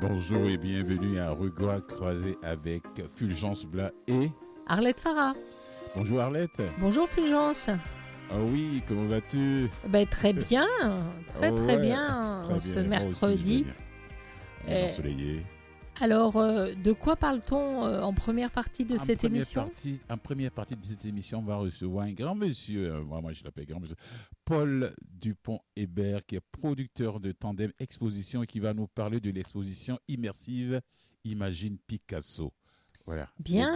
Bonjour et bienvenue à Rugois croisé avec Fulgence Blas et Arlette Farah. Bonjour Arlette. Bonjour Fulgence. Ah oui, comment vas-tu? Ben, Très bien, très très Ouais, bien très ce aussi, mercredi. je vais bien. Bien Euh, ensoleillé. Alors, euh, de quoi parle-t-on euh, en première partie de En cette première émission partie- En première partie de cette émission, on va recevoir un grand monsieur, euh, moi, je l'appelle grand monsieur, Paul Dupont-Hébert, qui est producteur de Tandem Exposition et qui va nous parler de l'exposition immersive Imagine Picasso. Voilà. Bien.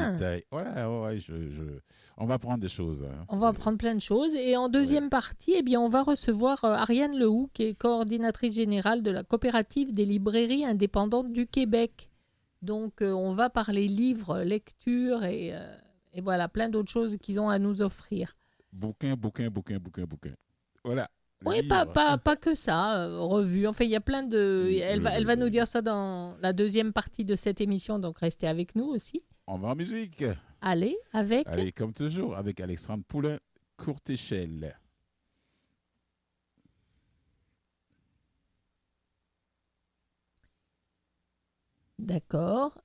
Voilà, ouais, ouais, je, je- on va prendre des choses. hein. On va apprendre plein de choses. Et en deuxième partie, eh bien, on va recevoir Ariane Lehoux, qui est coordinatrice générale de la coopérative des librairies indépendantes du Québec. Donc, euh, on va parler livres, lecture et, euh, et voilà, plein d'autres choses qu'ils ont à nous offrir. Bouquin, bouquin, bouquin, bouquin, bouquin. Voilà. Oui, pas, pas, pas que ça, euh, revue. Enfin, il y a plein de... Elle va, elle va nous dire ça dans la deuxième partie de cette émission, donc restez avec nous aussi. On va en musique. Allez, avec... Allez, comme toujours, avec Alexandre Poulain, courte échelle. D'accord.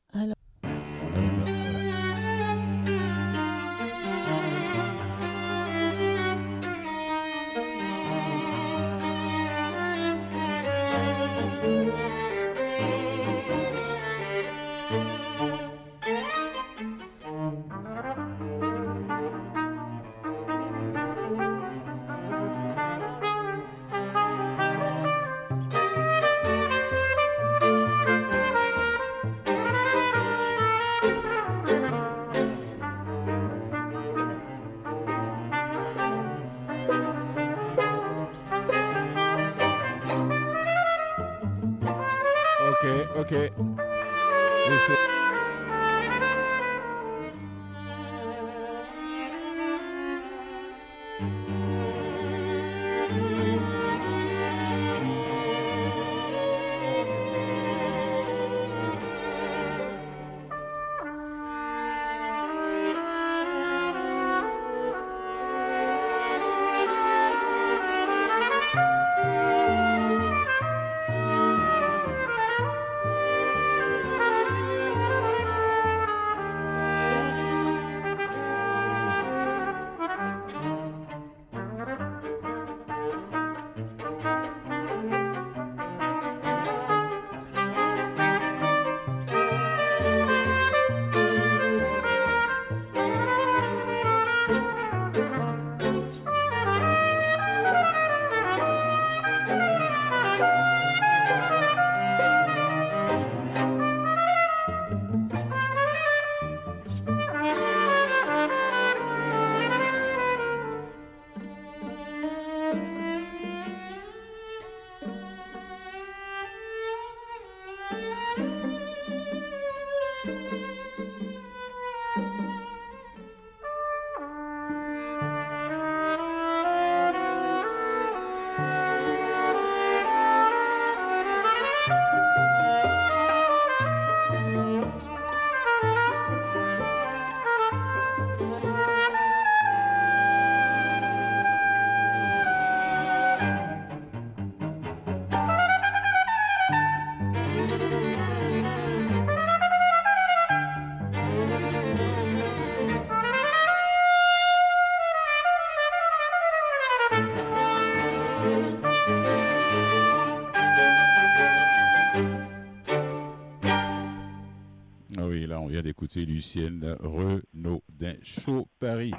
Lucienne Renaud d'un Show Paris.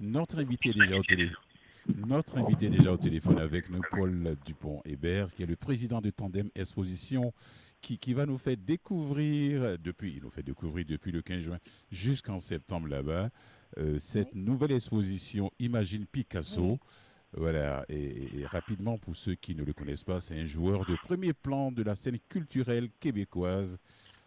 Notre invité est déjà au téléphone. Notre invité est déjà au téléphone avec nous, Paul Dupont-Hébert, qui est le président de Tandem Exposition, qui, qui va nous faire découvrir, depuis, il nous fait découvrir depuis le 15 juin jusqu'en septembre là-bas, euh, cette nouvelle exposition Imagine Picasso. Voilà, et rapidement, pour ceux qui ne le connaissent pas, c'est un joueur de premier plan de la scène culturelle québécoise.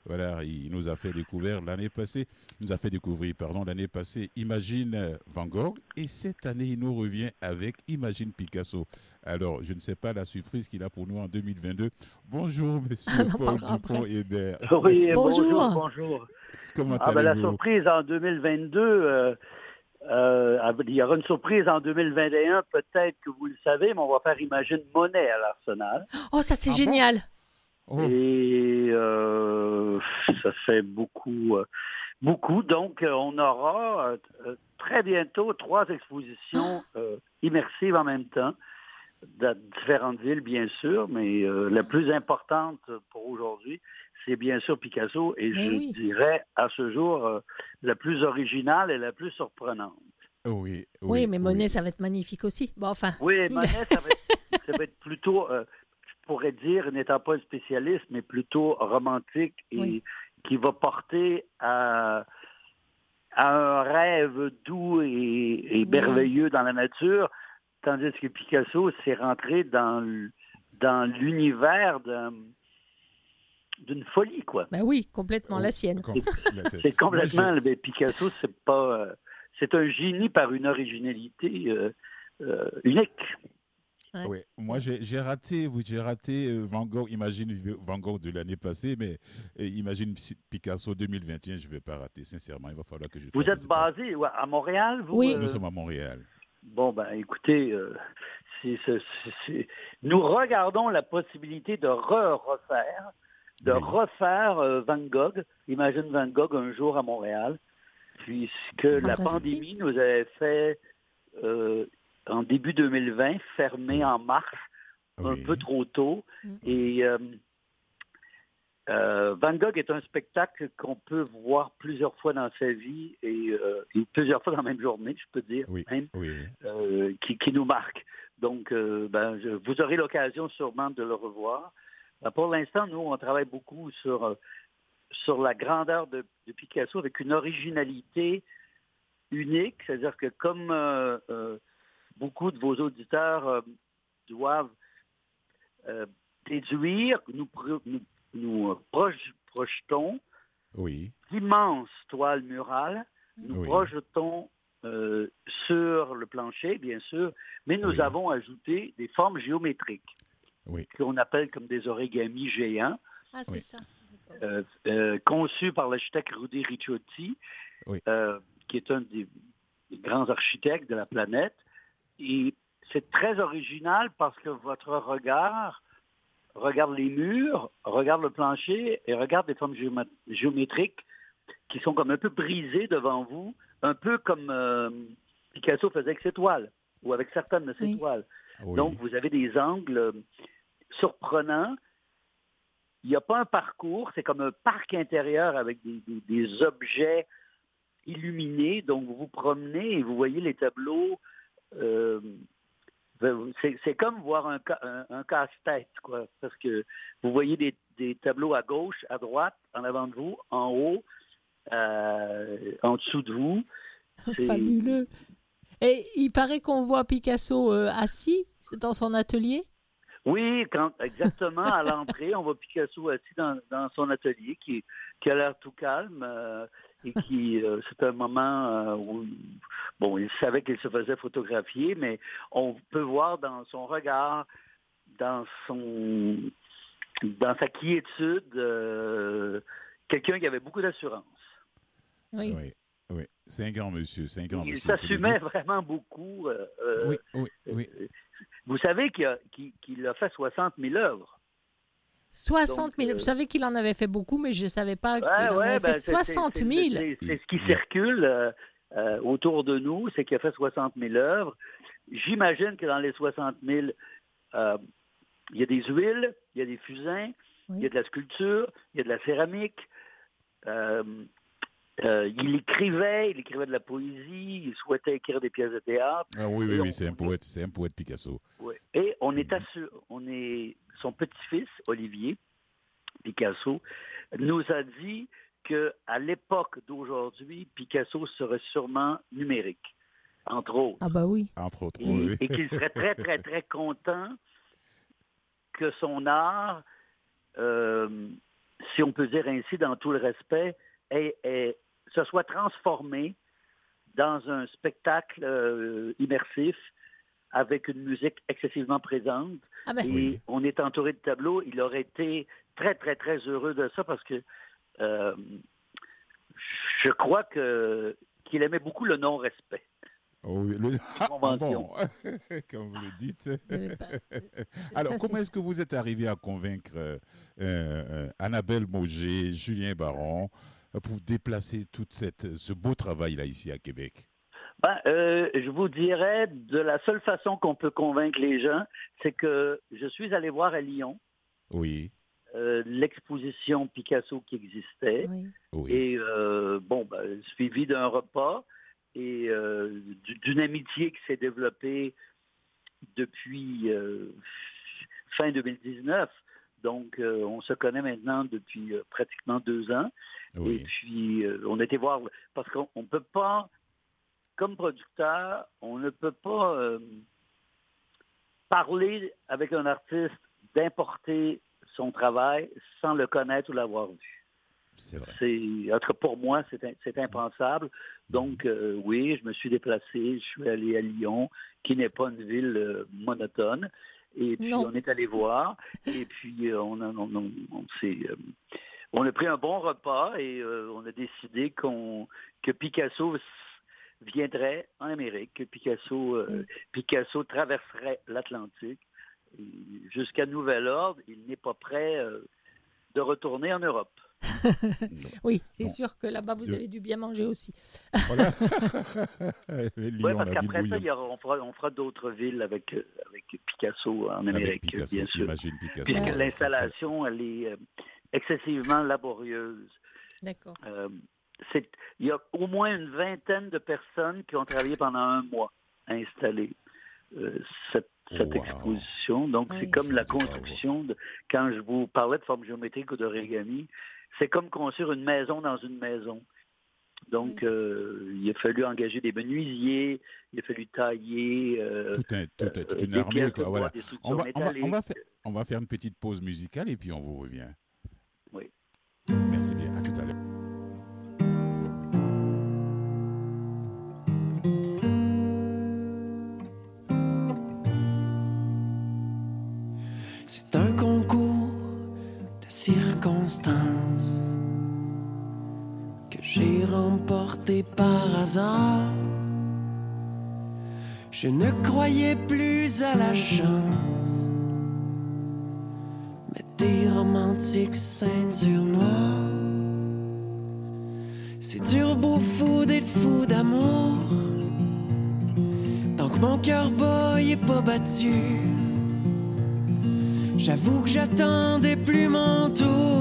Voilà, il nous a fait découvrir l'année passée, il nous a fait découvrir, pardon, l'année passée, Imagine Van Gogh, et cette année, il nous revient avec Imagine Picasso. Alors, je ne sais pas la surprise qu'il a pour nous en 2022. Bonjour, monsieur On en Paul. Dupont-Hébert. Oui, Bonjour. bonjour, bonjour. Comment Ah ben, la surprise en 2022, euh, euh, il y aura une surprise en 2021, peut-être que vous le savez, mais on va faire Imagine Monnaie à l'Arsenal. Oh, ça c'est Ah bon? génial. Oh, Et euh, ça fait beaucoup, beaucoup. Donc, on aura très bientôt trois expositions immersives en même temps dans différentes villes, bien sûr, mais la plus importante pour aujourd'hui, c'est bien sûr Picasso, et je dirais à ce jour la plus originale et la plus surprenante. Oui, oui, mais Monet, ça va être magnifique aussi. Bon, enfin. Oui, Monet, ça va, être, plutôt, euh, je pourrais dire, n'étant pas un spécialiste, mais plutôt romantique et qui va porter à, un rêve doux et, merveilleux dans la nature, tandis que Picasso s'est rentré dans, dans l'univers d'une folie, quoi. Ben oui, complètement la sienne. C'est complètement, Picasso, c'est pas... Euh, c'est un génie par une originalité euh, euh, unique. Oui, moi j'ai raté, j'ai raté euh, Van Gogh, imagine Van Gogh de l'année passée, mais imagine Picasso 2021, je ne vais pas rater, sincèrement, il va falloir que je... Vous êtes basé à Montréal, vous? Oui. Nous sommes à Montréal. Bon, ben écoutez, nous regardons la possibilité de re-refaire, de refaire Van Gogh. Imagine Van Gogh un jour à Montréal puisque la pandémie nous avait fait, euh, en début 2020, fermer en mars un peu trop tôt. Mm. Et euh, euh, Van Gogh est un spectacle qu'on peut voir plusieurs fois dans sa vie et, plusieurs fois dans la même journée, je peux dire, qui, nous marque. Donc, ben, vous aurez l'occasion sûrement de le revoir. Ben, pour l'instant, nous, on travaille beaucoup sur sur la grandeur de, Picasso avec une originalité unique, c'est-à-dire que comme euh, euh, beaucoup de vos auditeurs euh, doivent déduire, nous, nous, projetons oui. d'immenses toiles murales, nous projetons sur le plancher, bien sûr, mais nous avons ajouté des formes géométriques qu'on appelle comme des origamis géants. Ah, c'est ça. Euh, euh, conçu par l'architecte Rudy Ricciotti, euh, qui est un des, grands architectes de la planète. Et c'est très original parce que votre regard regarde les murs, regarde le plancher et regarde des formes géométriques qui sont comme un peu brisées devant vous, un peu comme Picasso faisait avec ses toiles ou avec certaines de ses toiles. Donc, vous avez des angles surprenants il n'y a pas un parcours, c'est comme un parc intérieur avec des, objets illuminés. Donc, vous vous promenez et vous voyez les tableaux. Euh, c'est comme voir un, un, casse-tête, quoi, parce que vous voyez des, tableaux à gauche, à droite, en avant de vous, en haut, euh, en dessous de vous. Fabuleux. Et il paraît qu'on voit Picasso euh, assis dans son atelier? Oui, quand, exactement, à l'entrée, on voit Picasso assis dans, son atelier qui, qui a l'air tout calme euh, et qui, euh, c'est un moment euh, où, bon, il savait qu'il se faisait photographier, mais on peut voir dans son regard, dans son, dans sa quiétude, quelqu'un qui avait beaucoup d'assurance. Oui. oui. C'est un grand monsieur, c'est un grand il monsieur. Il s'assumait vraiment beaucoup. oui, oui, oui. Vous savez qu'il a, fait 60 000 œuvres. 60 000. Euh, Vous savez qu'il en avait fait beaucoup, mais je ne savais pas qu'il en avait fait 60 000. C'est ce qui circule euh, euh, autour de nous, c'est qu'il a fait 60 000 œuvres. J'imagine que dans les 60 000, il y a des huiles, il y a des fusains, il y a de la sculpture, il y a de la céramique. Euh, il écrivait, il écrivait de la poésie, il souhaitait écrire des pièces de théâtre. Ah oui, oui, oui, c'est un poète, c'est un poète Picasso. Et on est, assuré, on est son petit-fils, Olivier Picasso, nous a dit qu'à l'époque d'aujourd'hui, Picasso serait sûrement numérique, entre autres. Ah bah oui. Entre autres, oui. Et qu'il serait très, très, très content que son art, euh, si on peut dire ainsi dans tout le respect, ait, se soit transformé dans un spectacle euh, immersif avec une musique excessivement présente. Ah ben. Et on est entouré de tableaux. Il aurait été très, très, très heureux de ça parce que euh, je crois que qu'il aimait beaucoup le non-respect. Oh oui, le... ah, bon, comme vous le dites. Alors, comment est-ce que vous êtes arrivé à convaincre euh, euh, Annabelle Mauger, Julien Baron, pour déplacer tout cette, ce beau travail-là ici à Québec? Ben, euh, je vous dirais, de la seule façon qu'on peut convaincre les gens, c'est que je suis allé voir à Lyon. Oui. Euh, l'exposition Picasso qui existait. Oui. Et euh, bon, ben, suivi d'un repas et d'une amitié qui s'est développée depuis fin 2019. Donc, on se connaît maintenant depuis pratiquement deux ans. Et puis, on était voir, parce qu'on ne peut pas comme producteur, on ne peut pas euh, parler avec un artiste d'importer son travail sans le connaître ou l'avoir vu. C'est vrai. C'est, pour moi, c'est, impensable. Donc, mhm. euh, oui, je me suis déplacé, je suis allé à Lyon, qui n'est pas une ville euh, monotone. Et puis, on est allé voir. Et puis, on, a, on a pris un bon repas et on a décidé qu'on, que Picasso viendrait en Amérique, que Picasso, euh, Picasso traverserait l'Atlantique. Jusqu'à nouvel ordre, il n'est pas prêt euh, de retourner en Europe. oui, c'est sûr que là-bas, vous avez dû bien manger aussi. oui, parce qu'après ça, on fera, d'autres villes avec, euh, avec Picasso en Amérique, bien sûr. Puisque l'installation, elle est excessivement laborieuse. D'accord. Il y a au moins une vingtaine de personnes qui ont travaillé pendant un mois à installer euh, cette, exposition. Donc, c'est comme la construction de, quand je vous parlais de forme géométrique ou d'origami, c'est comme construire une maison dans une maison. Donc, euh, il a fallu engager des menuisiers, il a fallu tailler. Euh, tout un, tout toute une armée, quoi. Voilà. On va, on, va, on, va faire, on va faire une petite pause musicale et puis on vous revient. Que j'ai remporté par hasard. Je ne croyais plus à la chance, mais tes romantiques ceintures noires. C'est dur, beau fou d'être fou d'amour. Tant que mon cœur bat, est pas battu. J'avoue que j'attendais plus mon tour.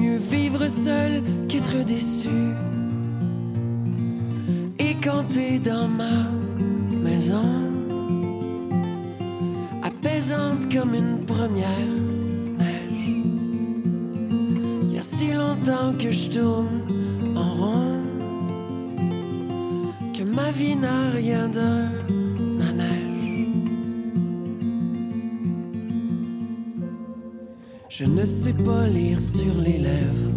Mieux vivre seul qu'être déçu. Et quand dans ma maison, apaisante comme une première neige, y a si longtemps que je tourne en rond que ma vie n'a rien d'un Je ne sais pas lire sur les lèvres,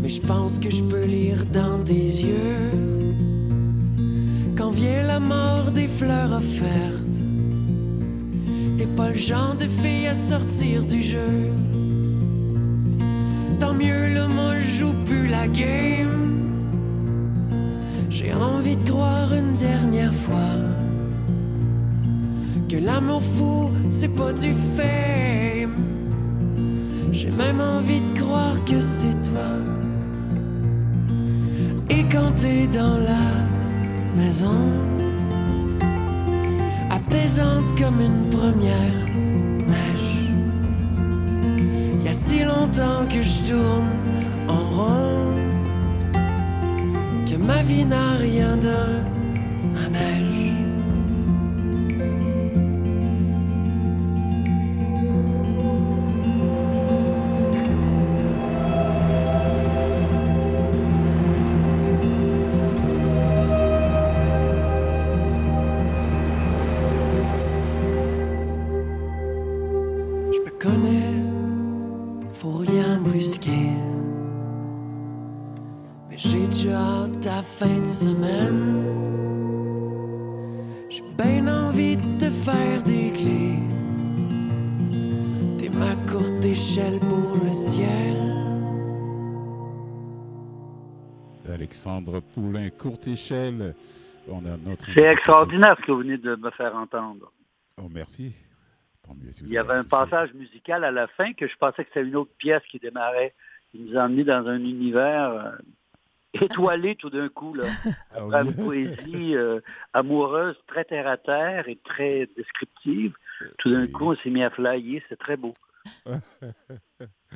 mais je pense que je peux lire dans tes yeux. Quand vient la mort des fleurs offertes, t'es pas le genre de fille à sortir du jeu. Tant mieux, le moi joue plus la game. J'ai envie de croire une dernière fois que l'amour fou, c'est pas du fame. J'ai même envie de croire que c'est toi. Et quand t'es dans la maison, apaisante comme une première neige, y a si longtemps que je tourne en rond que ma vie n'a rien d'un manège. Alexandre Poulain, courte échelle. C'est extraordinaire ce que vous venez de me faire entendre. Oh, merci. Il y avait un passage musical à la fin que je pensais que c'était une autre pièce qui démarrait. Il nous a emmenés dans un univers euh, étoilé tout d'un coup, là. Ah Après une poésie euh, amoureuse, très terre à terre et très descriptive. Tout d'un coup, on s'est mis à flyer, c'est très beau.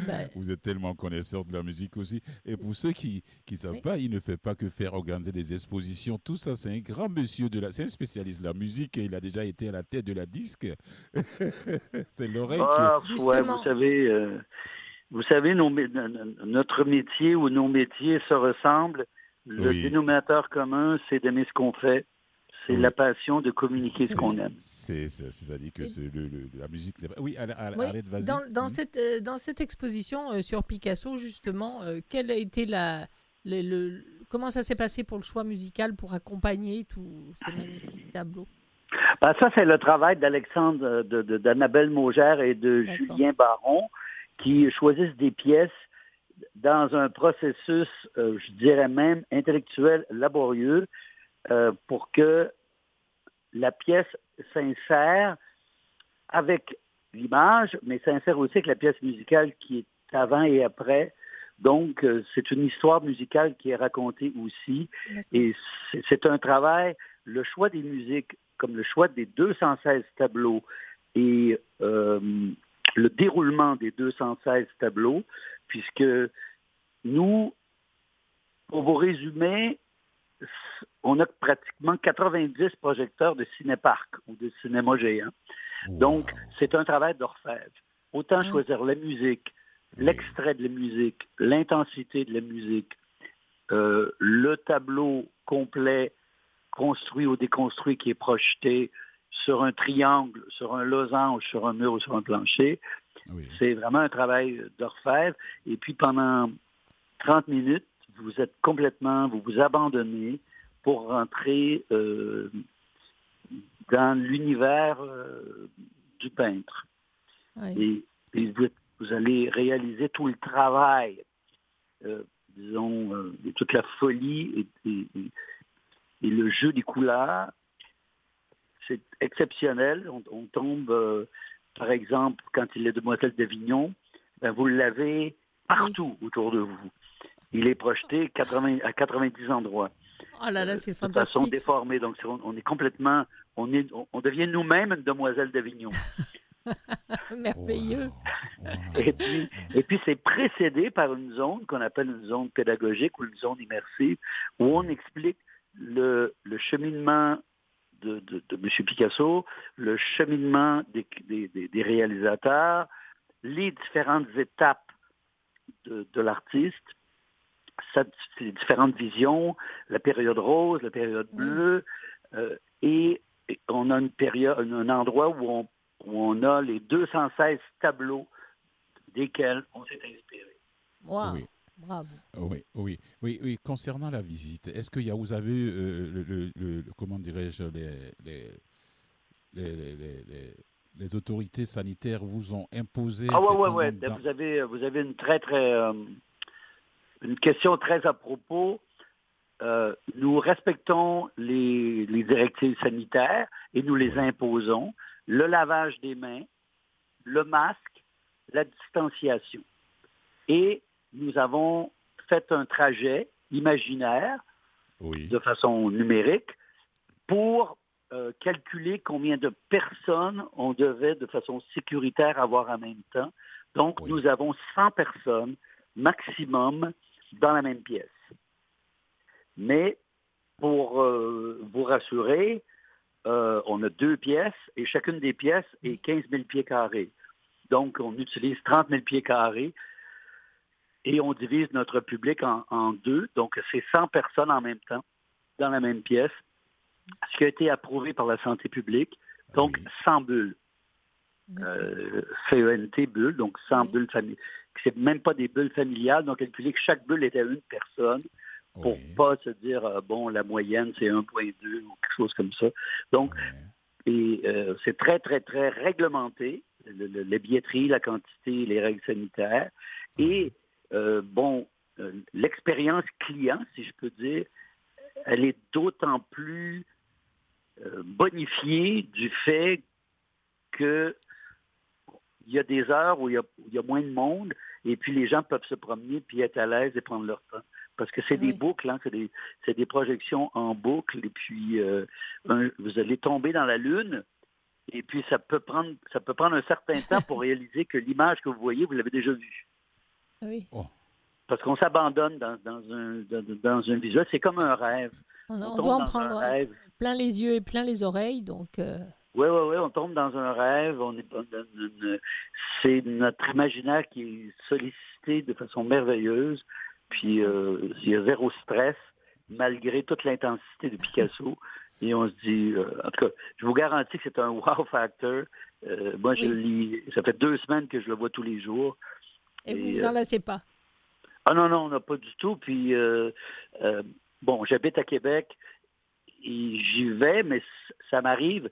Ben. Vous êtes tellement connaisseur de la musique aussi. Et pour ceux qui ne savent pas, il ne fait pas que faire organiser des expositions. Tout ça, c'est un grand monsieur de la. C'est un spécialiste de la musique et il a déjà été à la tête de la disque. c'est l'oreille ah, ouais, vous savez, euh, vous savez notre métier ou nos métiers se ressemblent. Le dénominateur commun, c'est d'aimer ce qu'on fait. C'est la passion de communiquer ce qu'on aime. C'est-à-dire que la musique. Oui, allez, vas-y. Dans, dans, hmm. cette, euh, dans cette exposition euh, sur Picasso, justement, euh, quelle a été la. Le, comment ça s'est passé pour le choix musical pour accompagner tous ces magnifiques tableaux? Ben, Ça, c'est le travail d'Alexandre, d'Annabelle Maugère et de Julien Baron qui choisissent des pièces dans un processus, je dirais même, intellectuel laborieux pour que la pièce s'insère avec l'image, mais s'insère aussi avec la pièce musicale qui est avant et après. Donc, euh, c'est une histoire musicale qui est racontée aussi. Et c'est un travail, le choix des musiques, comme le choix des 216 tableaux et euh, le déroulement des 216 tableaux, puisque nous, pour vous résumer, on a pratiquement 90 projecteurs de cinéparc ou de cinéma géant. Donc, c'est un travail d'orfèvre. Autant ah. choisir la musique, l'extrait de la musique, l'intensité de la musique, euh, le tableau complet construit ou déconstruit qui est projeté sur un triangle, sur un losange, sur un mur ou sur un plancher. C'est vraiment un travail d'orfèvre. Et puis pendant 30 minutes, vous êtes complètement, vous vous abandonnez pour rentrer euh, dans l'univers euh, du peintre. Et, vous, allez réaliser tout le travail, euh, disons, de toute la folie et, le jeu des couleurs. C'est exceptionnel. On, tombe, par exemple, quand il est Demoiselle d'Avignon, ben vous l'avez partout autour de vous. Il est projeté à 90 endroits. Oh là là, c'est fantastique. De façon déformée. Donc, on est complètement. On, est, on devient nous-mêmes une demoiselle d'Avignon. Merveilleux. et puis, et puis c'est précédé par une zone qu'on appelle une zone pédagogique ou une zone immersive où on explique le, le cheminement de, de, de, M. Picasso, le cheminement des, des, des réalisateurs, les différentes étapes de, de l'artiste, les différentes visions, la période rose, la période bleue, euh, et, on a une période, un endroit où on, où on a les 216 tableaux desquels on s'est inspiré. Oui. Bravo. Oui, oui, oui, oui. Concernant la visite, est-ce que y a, vous avez, euh, le, le, comment dirais-je, les, les, les, autorités sanitaires vous ont imposé Ah ouais, ouais, ouais. Vous avez, vous avez une très, très, euh, une question très à propos. Euh, nous respectons les, directives sanitaires et nous les imposons. Le lavage des mains, le masque, la distanciation. Et nous avons fait un trajet imaginaire de façon numérique pour euh, calculer combien de personnes on devait de façon sécuritaire avoir en même temps. Donc, nous avons 100 personnes maximum dans la même pièce. Mais pour euh, vous rassurer, euh, on a deux pièces et chacune des pièces est 15 000 pieds carrés. Donc, on utilise 30 000 pieds carrés et on divise notre public en, deux. Donc, c'est 100 personnes en même temps dans la même pièce, ce qui a été approuvé par la santé publique. Donc, 100 bulles. Euh, CENT bulles, donc 100 bulles familiales c'est même pas des bulles familiales. Donc, calculer que chaque bulle était une personne pour ne pas se dire, euh, bon, la moyenne, c'est 1,2 ou quelque chose comme ça. Donc, et euh, c'est très, très, très réglementé, les billetteries, la quantité, les règles sanitaires. Et, euh, bon, l'expérience client, si je peux dire, elle est d'autant plus bonifiée du fait que il y a des heures où il y a, moins de monde et puis les gens peuvent se promener puis être à l'aise et prendre leur temps. Parce que c'est des boucles, hein, c'est des, projections en boucle et puis euh, vous allez tomber dans la lune et puis ça peut prendre ça peut prendre un certain temps pour réaliser que l'image que vous voyez, vous l'avez déjà vue. Oui. Oh. Parce qu'on s'abandonne dans, un, dans, un visuel. C'est comme un rêve. On, doit en prendre plein les yeux et plein les oreilles. Donc, euh, oui, oui, oui, on tombe dans un rêve, on est c'est notre imaginaire qui est sollicité de façon merveilleuse, puis euh, il y a zéro stress, malgré toute l'intensité de Picasso. Et on se dit, euh, en tout cas, je vous garantis que c'est un wow factor. Euh, moi, je lis, ça fait deux semaines que je le vois tous les jours. Et, vous vous en lassez pas? Ah non, non, on n'a pas du tout. Puis, bon, j'habite à Québec et j'y vais, mais ça m'arrive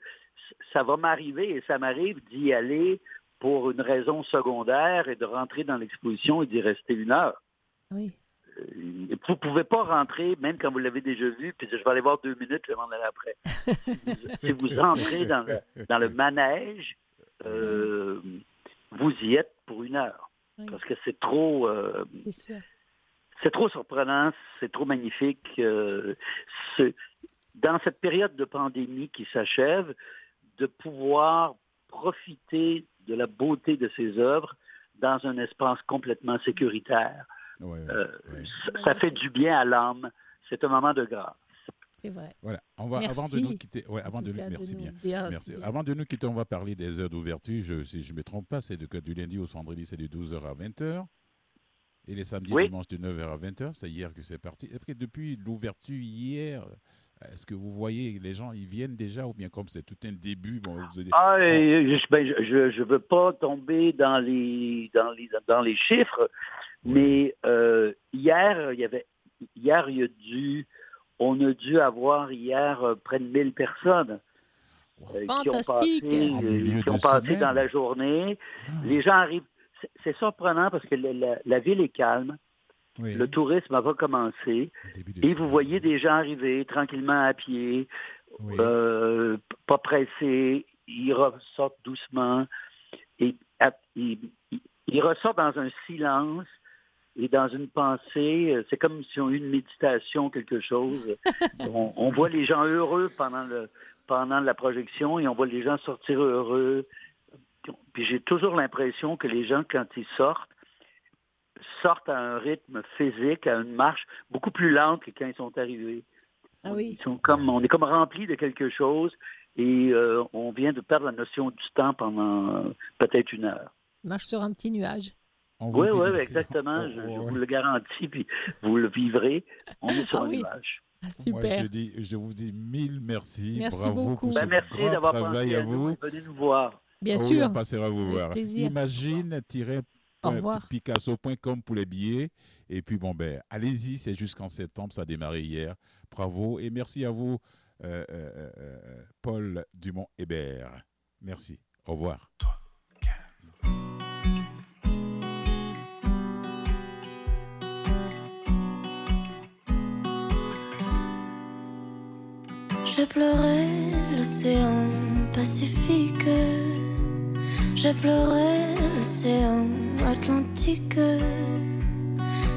ça va m'arriver et ça m'arrive d'y aller pour une raison secondaire et de rentrer dans l'exposition et d'y rester une heure. Oui. Euh, vous ne pouvez pas rentrer, même quand vous l'avez déjà vu, puis je vais aller voir deux minutes, je vais m'en aller après. si vous entrez dans le, manège, euh, vous y êtes pour une heure. Parce que c'est trop... Euh, c'est trop surprenant, c'est trop magnifique. dans cette période de pandémie qui s'achève, de pouvoir profiter de la beauté de ses œuvres dans un espace complètement sécuritaire. Euh, ça, fait du bien à l'âme. C'est un moment de grâce. C'est vrai. Voilà. On va, avant de nous quitter, avant de, merci bien. Merci. Avant de nous quitter, on va parler des heures d'ouverture. Je, si je ne me trompe pas, c'est du lundi au vendredi, c'est de 12h à 20h. Et les samedis et dimanches de 9h à 20h. C'est hier que c'est parti. Après, depuis l'ouverture hier, est-ce que vous voyez, les gens, ils viennent déjà ou bien comme c'est tout un début bon, vous ah, ben, Je ne veux pas tomber dans les, dans les, dans les chiffres, mais euh, hier, il y avait, hier, il y a dû, on a dû avoir hier euh, près de 1000 personnes. Euh, qui ont passé, qui ont passé dans la journée. Ah. Les gens arrivent. C'est surprenant parce que la ville est calme. Le tourisme va commencer et vous voyez des gens arriver tranquillement à pied, euh, pas pressés, ils ressortent doucement et ils, ressortent dans un silence et dans une pensée. C'est comme si on eu une méditation, quelque chose. on, voit les gens heureux pendant, le, pendant la projection et on voit les gens sortir heureux. Puis j'ai toujours l'impression que les gens, quand ils sortent, sortent à un rythme physique, à une marche beaucoup plus lente que quand ils sont arrivés. Ah oui. Ils sont comme, on est comme rempli de quelque chose et euh, on vient de perdre la notion du temps pendant peut-être une heure. Marche sur un petit nuage. Oui, oui, exactement. je, vous le garantis, puis vous le vivrez. On est sur ah un nuage. Ah, super. je, dis, je vous dis mille merci. Merci Bravo beaucoup. Pour ben, merci d'avoir pensé à, vous. Venez nous voir. Bien sûr. On passera vous voir. Picasso.com pour les billets. Et puis, bon, ben, allez-y, c'est jusqu'en septembre, ça a démarré hier. Bravo. Et merci à vous, euh, euh, euh, Paul Dumont-Hébert. Merci. Au revoir. Je pleurais l'océan Pacifique. J'ai pleuré l'océan Atlantique.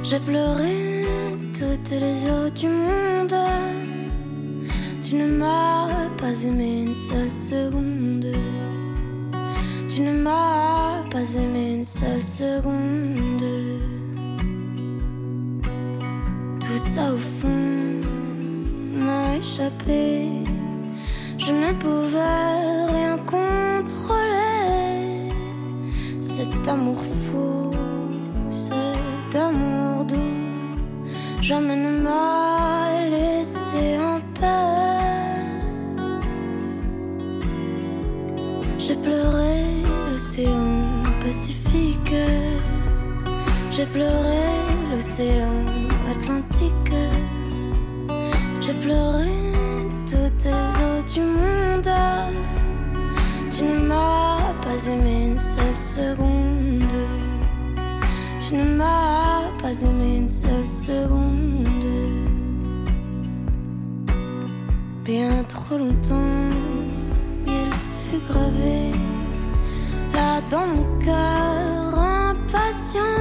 J'ai pleuré toutes les eaux du monde. Tu ne m'as pas aimé une seule seconde. Tu ne m'as pas aimé une seule seconde. Tout ça au fond m'a échappé. Je ne pouvais rien contrôler. Cet amour fou, cet amour doux, jamais ne m'a laissé en paix. J'ai pleuré l'océan Pacifique. J'ai pleuré l'océan Atlantique. J'ai pleuré toutes les eaux du monde. Tu ne m'as pas aimé une seule seconde. Tu ne m'as pas aimé une seule seconde. Bien trop longtemps, il fut gravé là dans mon cœur impatient.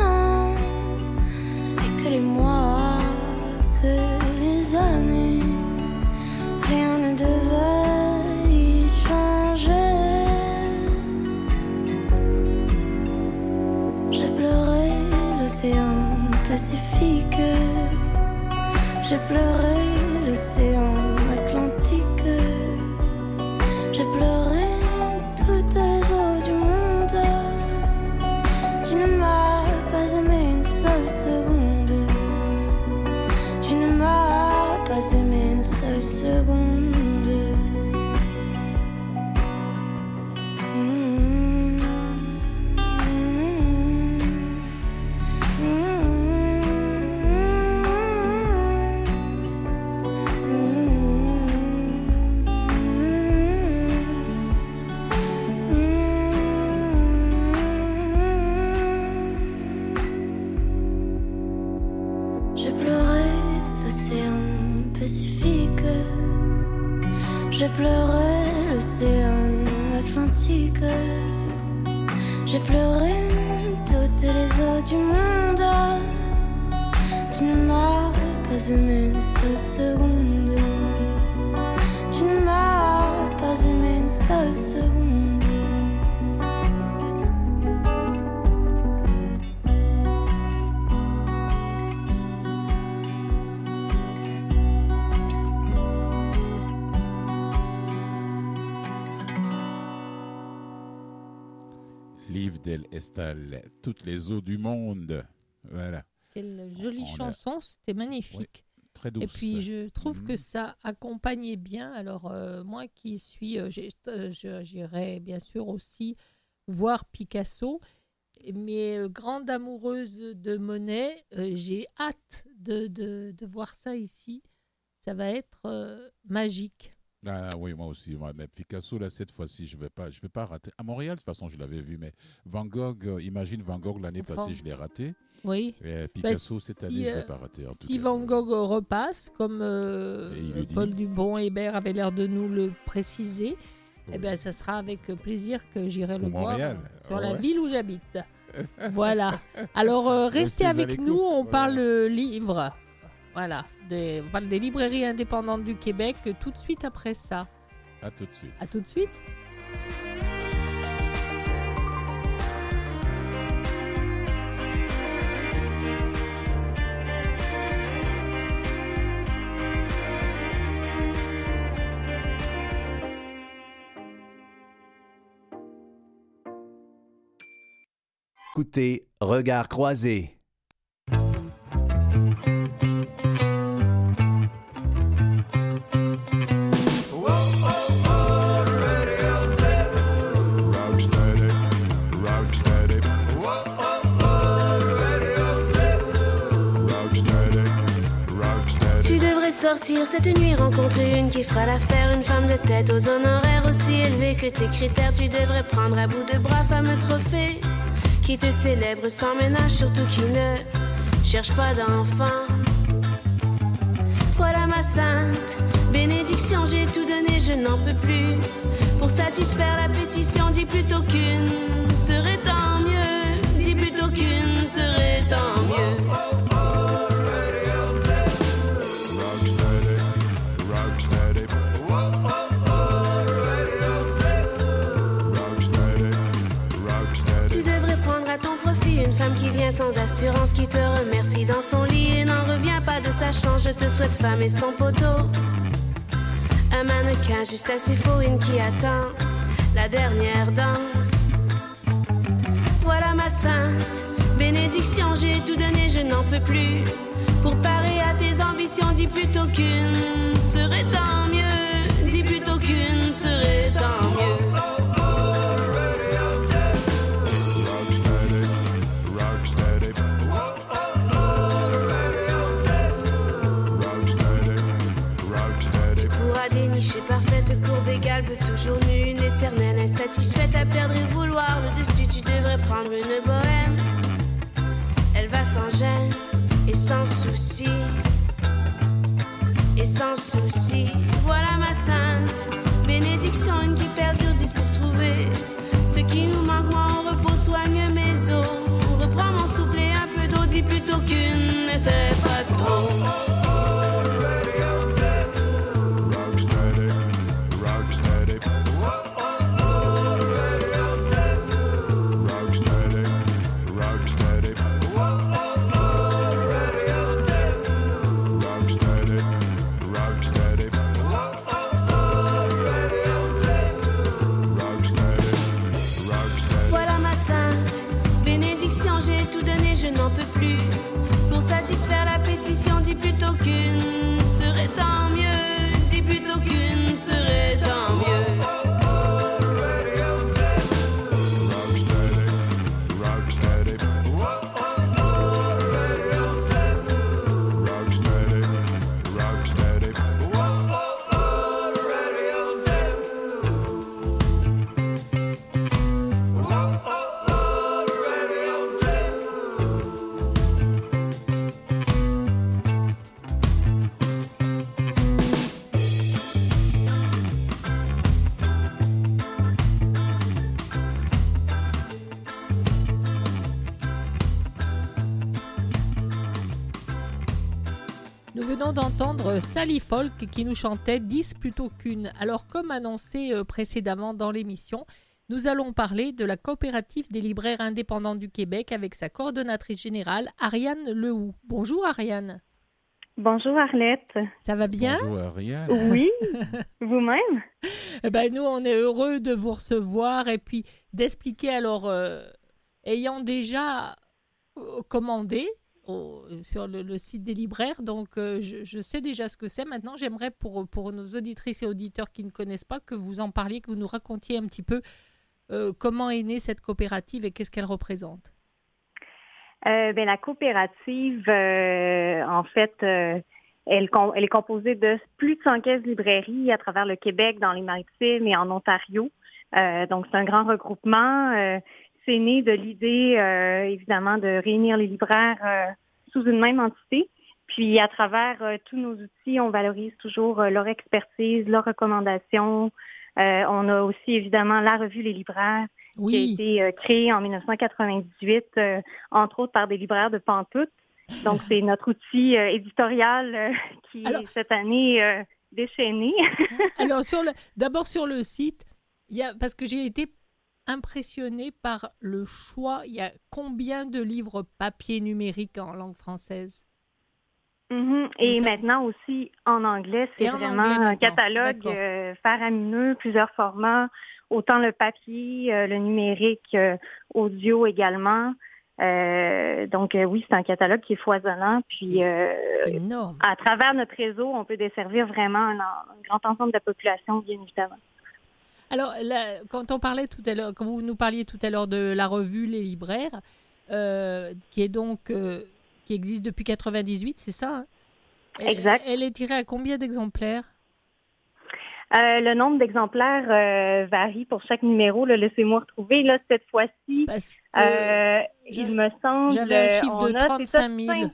Pacifique. J'ai pleuré du monde. Tu ne m'as pas aimé une seule seconde. Tu ne m'as pas aimé une seule seconde. d'El Estal, toutes les eaux du monde. Voilà, Quelle jolie On a- chanson, c'était magnifique. très douce. Et puis je trouve que Mhm. ça accompagnait bien. Alors euh, moi qui suis, euh, j'irai bien sûr aussi voir Picasso, mais euh, grande amoureuse de Monet, j'ai hâte de, de- de voir ça ici. Ça va être magique. Ah oui, moi aussi. mais Picasso, là, cette fois-ci, je ne vais, pas- je vais pas rater. À Montréal, de toute façon, je l'avais vu, mais Van Gogh, euh, imagine Van Gogh l'année Enfin. passée, je l'ai raté. Oui. Et Picasso, Bah, cette si, année, je ne euh, vais pas rater. En tout Si cas. Van Gogh repasse, comme euh, Et. Paul Dubon Hébert avait l'air de nous le préciser, Oui. eh bien, ça sera avec plaisir que j'irai le voir sur la ville où j'habite. voilà. Alors, euh, restez avec nous, on parle euh, livre. Voilà. Des, librairies indépendantes du Québec euh, tout de suite après ça. À tout de suite. À tout de suite. Écoutez, regard croisé. Cette nuit, rencontrer une qui fera l'affaire, une femme de tête aux honoraires aussi élevés que tes critères. Tu devrais prendre à bout de bras, fameux trophée, qui te célèbre sans ménage, surtout qui ne cherche pas d'enfant. Voilà ma sainte bénédiction, j'ai tout donné, je n'en peux plus. Pour satisfaire la pétition, dis plutôt qu'une serait tant mieux. Dis plutôt qu'une serait tant mieux. Qui vient sans assurance, qui te remercie dans son lit et n'en revient pas de sa chance. Je te souhaite femme et son poteau. Un mannequin juste assez faux, une qui attend la dernière danse. Voilà ma sainte bénédiction, j'ai tout donné, je n'en peux plus. Pour parer à tes ambitions, dis plutôt qu'une serait tant mieux. Dis plutôt qu'une serait tant mieux. Insatisfaite à perdre et vouloir le dessus tu devrais prendre une bohème. Elle va sans gêne et sans souci. Et sans souci. Voilà ma sainte bénédiction, une qui perdure, dix Sally Folk qui nous chantait 10 plutôt qu'une. Alors comme annoncé euh, précédemment dans l'émission, nous allons parler de la coopérative des libraires indépendants du Québec avec sa coordonnatrice générale, Ariane Lehoux. Bonjour Ariane. Bonjour Arlette. Ça va bien? Bonjour Ariane. Oui, vous-même? Eh ben, Nous, on est heureux de vous recevoir et puis d'expliquer alors, euh, ayant déjà euh, sur le, site des libraires. Donc, euh, je, sais déjà ce que c'est. Maintenant, j'aimerais pour, pour nos auditrices et auditeurs qui ne connaissent pas que vous en parliez, que vous nous racontiez un petit peu euh, comment est née cette coopérative et qu'est-ce qu'elle représente. Euh, ben, la coopérative, en fait, elle, est composée de plus de 115 librairies à travers le Québec, dans les maritimes et en Ontario. donc, c'est un grand regroupement c'est né de l'idée, euh, évidemment, de réunir les libraires euh, sous une même entité. Puis, à travers euh, tous nos outils, on valorise toujours leur expertise, leurs recommandations. on a aussi, évidemment, la revue Les libraires, qui a été créée en 1998, entre autres par des libraires de Pantoute. Donc, c'est notre outil éditorial qui est cette année déchaîné. Alors, d'abord sur le site, il y a, parce que j'ai été impressionné par le choix. Il y a combien de livres papier numérique en langue française? Mm-hmm. Et maintenant aussi en anglais, c'est vraiment un catalogue euh, faramineux, plusieurs formats, autant le papier, euh, le numérique, euh, audio également. donc oui, c'est un catalogue qui est foisonnant. Puis à travers notre réseau, on peut desservir vraiment un, un grand ensemble de la population, bien évidemment. Alors, quand on parlait tout à l'heure, quand vous nous parliez tout à l'heure de la revue Les Libraires, euh, qui est donc euh, qui existe depuis 98, c'est ça hein? Exact. Elle est tirée à combien d'exemplaires? Euh, le nombre d'exemplaires varie pour chaque numéro. Laissez-moi retrouver. Là, cette fois-ci, il me semble... J'avais un chiffre de 35 000.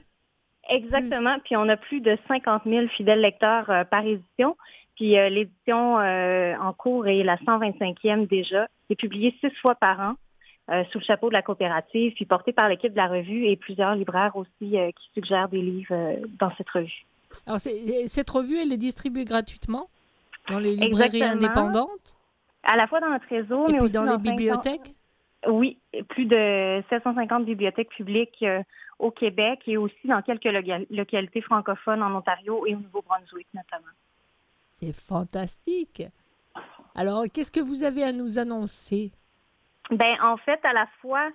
Exactement. Puis on a plus de 50 000 fidèles lecteurs par édition. Puis euh, l'édition euh, en cours est la 125e déjà. C'est publié six fois par an euh, sous le chapeau de la coopérative, puis porté par l'équipe de la revue et plusieurs libraires aussi qui suggèrent des livres dans cette revue. Alors cette revue, elle est distribuée gratuitement dans les librairies indépendantes? À la fois dans notre réseau, et mais puis aussi dans, les bibliothèques? Oui, plus de 750 bibliothèques publiques au Québec et aussi dans quelques localités francophones en Ontario et au Nouveau-Brunswick notamment. C'est fantastique. Alors, qu'est-ce que vous avez à nous annoncer? Ben, en fait, à la fois,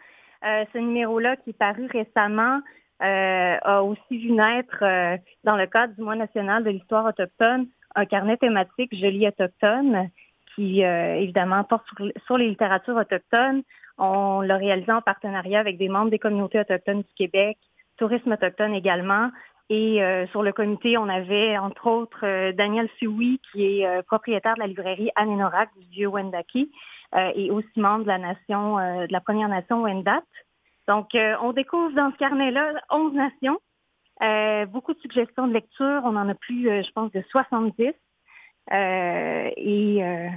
euh, ce numéro-là qui est paru récemment euh, a aussi vu naître, euh, dans le cadre du mois national de l'histoire autochtone, un carnet thématique Joli autochtone qui, évidemment, porte sur, sur, les littératures autochtones. On l'a réalisé en partenariat avec des membres des communautés autochtones du Québec, Tourisme autochtone également, et euh, sur le comité, on avait entre autres euh, Daniel Sioui, qui est euh, propriétaire de la librairie Anenorak du vieux Wendaki et aussi membre de la nation, de la Première Nation Wendat. Donc, on découvre dans ce carnet-là 11 nations beaucoup de suggestions de lecture. On en a plus, je pense, de 70. et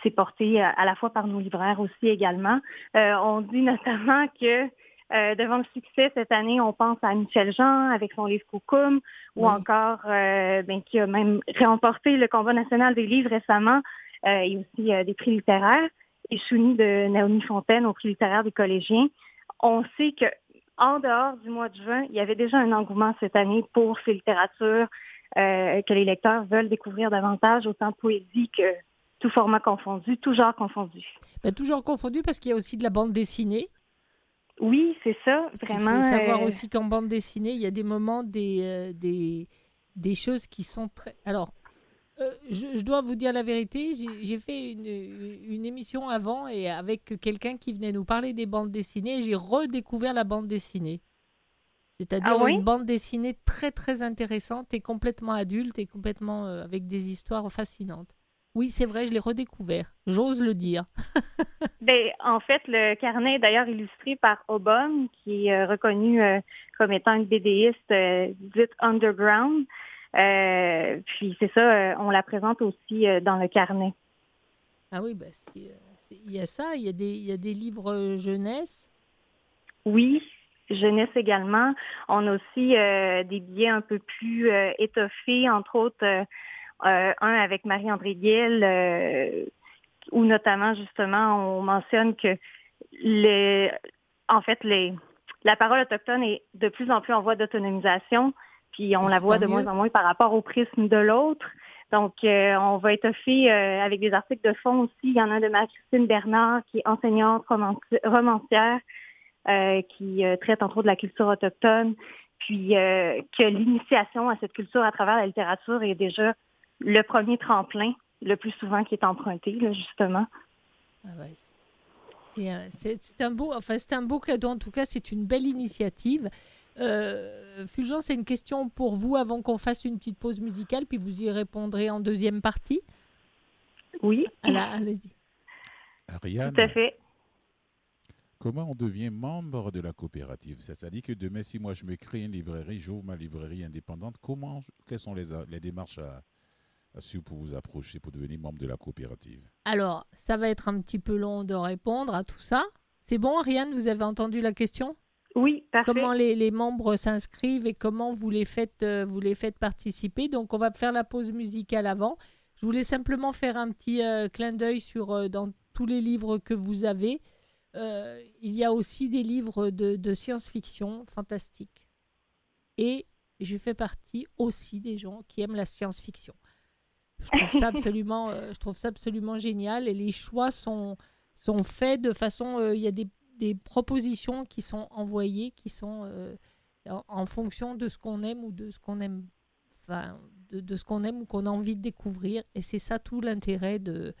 c'est porté à la fois par nos libraires aussi également. on dit notamment que devant le succès cette année, on pense à Michel Jean avec son livre Coucoum, ou encore ben, qui a même remporté le combat national des livres récemment, et aussi des prix littéraires et Chouni de Naomi Fontaine au prix littéraire des collégiens. On sait que en dehors du mois de juin, il y avait déjà un engouement cette année pour ces littératures euh, que les lecteurs veulent découvrir davantage, autant poésie que tout format confondu, tout genre confondu. Ben, toujours confondu parce qu'il y a aussi de la bande dessinée. Oui, c'est ça, vraiment. Il faut savoir euh, aussi qu'en bande dessinée, il y a des moments, des, euh, des, des choses qui sont très... Alors, euh, je, dois vous dire la vérité, j'ai fait une, émission avant et avec quelqu'un qui venait nous parler des bandes dessinées, j'ai redécouvert la bande dessinée. C'est-à-dire ah une bande dessinée très très intéressante et complètement adulte et complètement avec des histoires fascinantes. Oui, c'est vrai, je l'ai redécouvert. J'ose le dire. ben, en fait, le carnet est d'ailleurs illustré par Obom, qui est euh, reconnu comme étant une BDiste dite underground. Euh, puis c'est ça, euh, on la présente aussi euh, dans le carnet. Ah oui, ben il y a ça, il y a des, il y a des livres jeunesse. Oui, jeunesse également. On a aussi des billets un peu plus étoffés, entre autres un avec Marie-André Guil, où notamment justement on mentionne que les, en fait les, la parole autochtone est de plus en plus en voie d'autonomisation puis on la voit de moins en moins par rapport au prisme de l'autre. Donc, euh, on va étoffer euh, avec des articles de fond aussi. Il y en a de Marie-Christine Bernard, qui est enseignante romancière, euh, qui traite entre autres de la culture autochtone, puis que l'initiation à cette culture à travers la littérature est déjà le premier tremplin, le plus souvent qui est emprunté, justement. Ah c'est un beau, enfin c'est un beau cadeau. En tout cas, c'est une belle initiative. Euh, c'est une question pour vous avant qu'on fasse une petite pause musicale, puis vous y répondrez en deuxième partie. Oui. Allez-y. Ariane. Tout à fait. Comment on devient membre de la coopérative? C'est-à-dire que demain, si moi je me crée une librairie, j'ouvre ma librairie indépendante, comment, quelles sont les, les démarches à, pour vous approcher, pour devenir membre de la coopérative Alors, ça va être un petit peu long de répondre à tout ça. C'est bon, Ariane, vous avez entendu la question? Oui, parfait. Comment les, membres s'inscrivent et comment vous les faites, euh, vous les faites participer? Donc, on va faire la pause musicale avant. Je voulais simplement faire un petit euh, clin d'œil sur euh, dans tous les livres que vous avez. il y a aussi des livres de, science-fiction fantastiques. Et je fais partie aussi des gens qui aiment la science-fiction. Je trouve ça absolument, je trouve ça absolument génial. Et les choix sont, sont faits de façon. il y a des des propositions qui sont envoyées, qui sont euh, en, fonction de ce qu'on aime ou de ce qu'on aime, enfin, de, ce qu'on aime ou qu'on a envie de découvrir. Et c'est ça tout l'intérêt de,